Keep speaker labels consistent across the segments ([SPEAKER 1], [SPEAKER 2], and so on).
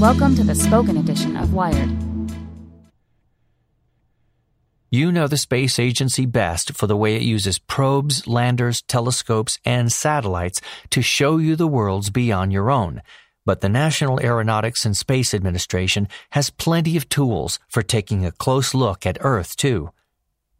[SPEAKER 1] Welcome to the spoken edition of Wired.
[SPEAKER 2] You know the space agency best for the way it uses probes, landers, telescopes, and satellites to show you the worlds beyond your own. But the National Aeronautics and Space Administration has plenty of tools for taking a close look at Earth, too.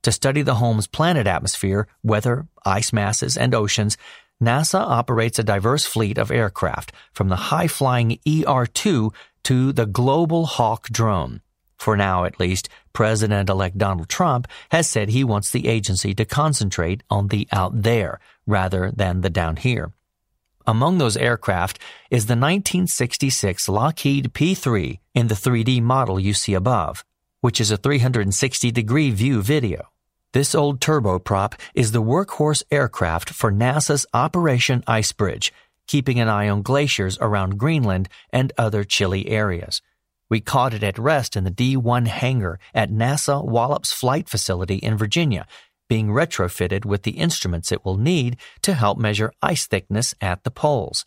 [SPEAKER 2] To study the home's planet atmosphere, weather, ice masses, and oceans, NASA operates a diverse fleet of aircraft, from the high flying ER 2 to the Global Hawk drone. For now, at least, President elect Donald Trump has said he wants the agency to concentrate on the out there rather than the down here. Among those aircraft is the 1966 Lockheed P 3 in the 3D model you see above, which is a 360 degree view video. This old turboprop is the workhorse aircraft for NASA's Operation Icebridge, keeping an eye on glaciers around Greenland and other chilly areas. We caught it at rest in the D 1 hangar at NASA Wallops Flight Facility in Virginia, being retrofitted with the instruments it will need to help measure ice thickness at the poles.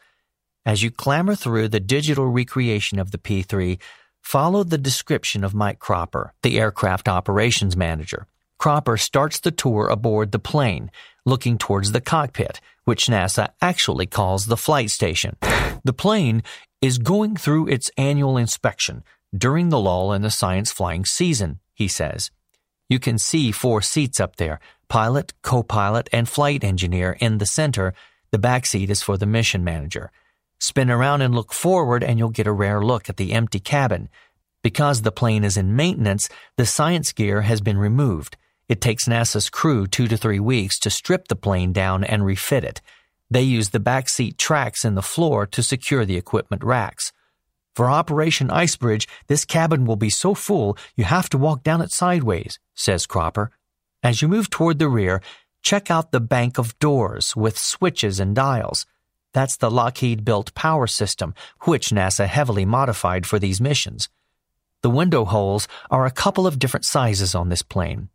[SPEAKER 2] As you clamber through the digital recreation of the P 3, follow the description of Mike Cropper, the aircraft operations manager. Cropper starts the tour aboard the plane, looking towards the cockpit, which NASA actually calls the flight station. The plane is going through its annual inspection during the lull in the science flying season, he says. You can see four seats up there pilot, co pilot, and flight engineer in the center. The back seat is for the mission manager. Spin around and look forward, and you'll get a rare look at the empty cabin. Because the plane is in maintenance, the science gear has been removed. It takes NASA's crew two to three weeks to strip the plane down and refit it. They use the backseat tracks in the floor to secure the equipment racks. For Operation Icebridge, this cabin will be so full you have to walk down it sideways, says Cropper. As you move toward the rear, check out the bank of doors with switches and dials. That's the Lockheed built power system, which NASA heavily modified for these missions. The window holes are a couple of different sizes on this plane.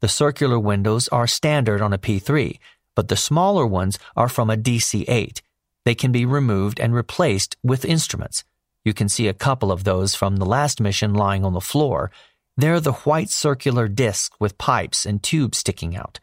[SPEAKER 2] The circular windows are standard on a P3, but the smaller ones are from a DC 8. They can be removed and replaced with instruments. You can see a couple of those from the last mission lying on the floor. They're the white circular discs with pipes and tubes sticking out.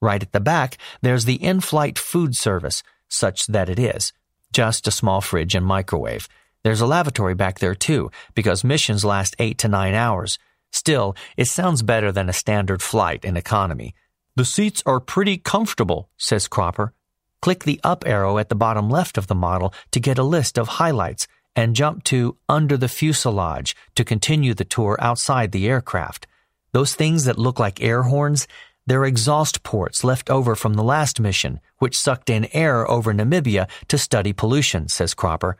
[SPEAKER 2] Right at the back, there's the in flight food service, such that it is. Just a small fridge and microwave. There's a lavatory back there too, because missions last eight to nine hours. Still, it sounds better than a standard flight in economy. The seats are pretty comfortable, says Cropper. Click the up arrow at the bottom left of the model to get a list of highlights and jump to Under the Fuselage to continue the tour outside the aircraft. Those things that look like air horns, they're exhaust ports left over from the last mission, which sucked in air over Namibia to study pollution, says Cropper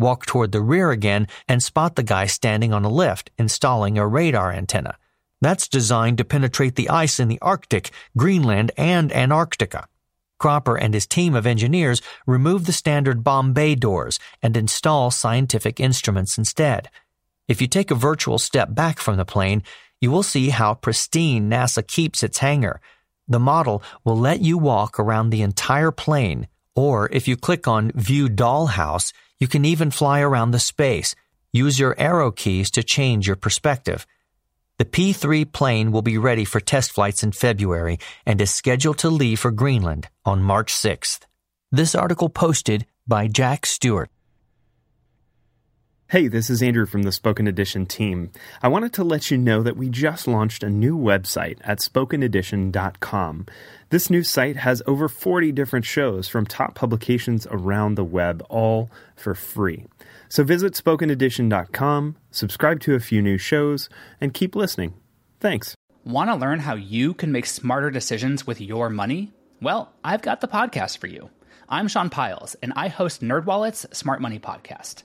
[SPEAKER 2] walk toward the rear again, and spot the guy standing on a lift installing a radar antenna. That's designed to penetrate the ice in the Arctic, Greenland, and Antarctica. Cropper and his team of engineers remove the standard bomb bay doors and install scientific instruments instead. If you take a virtual step back from the plane, you will see how pristine NASA keeps its hangar. The model will let you walk around the entire plane, or if you click on View Dollhouse, You can even fly around the space. Use your arrow keys to change your perspective. The P 3 plane will be ready for test flights in February and is scheduled to leave for Greenland on March 6th. This article posted by Jack Stewart.
[SPEAKER 3] Hey, this is Andrew from the Spoken Edition team. I wanted to let you know that we just launched a new website at spokenedition.com. This new site has over 40 different shows from top publications around the web, all for free. So visit spokenedition.com, subscribe to a few new shows, and keep listening. Thanks.
[SPEAKER 4] Want to learn how you can make smarter decisions with your money? Well, I've got the podcast for you. I'm Sean Pyles, and I host NerdWallet's Smart Money Podcast.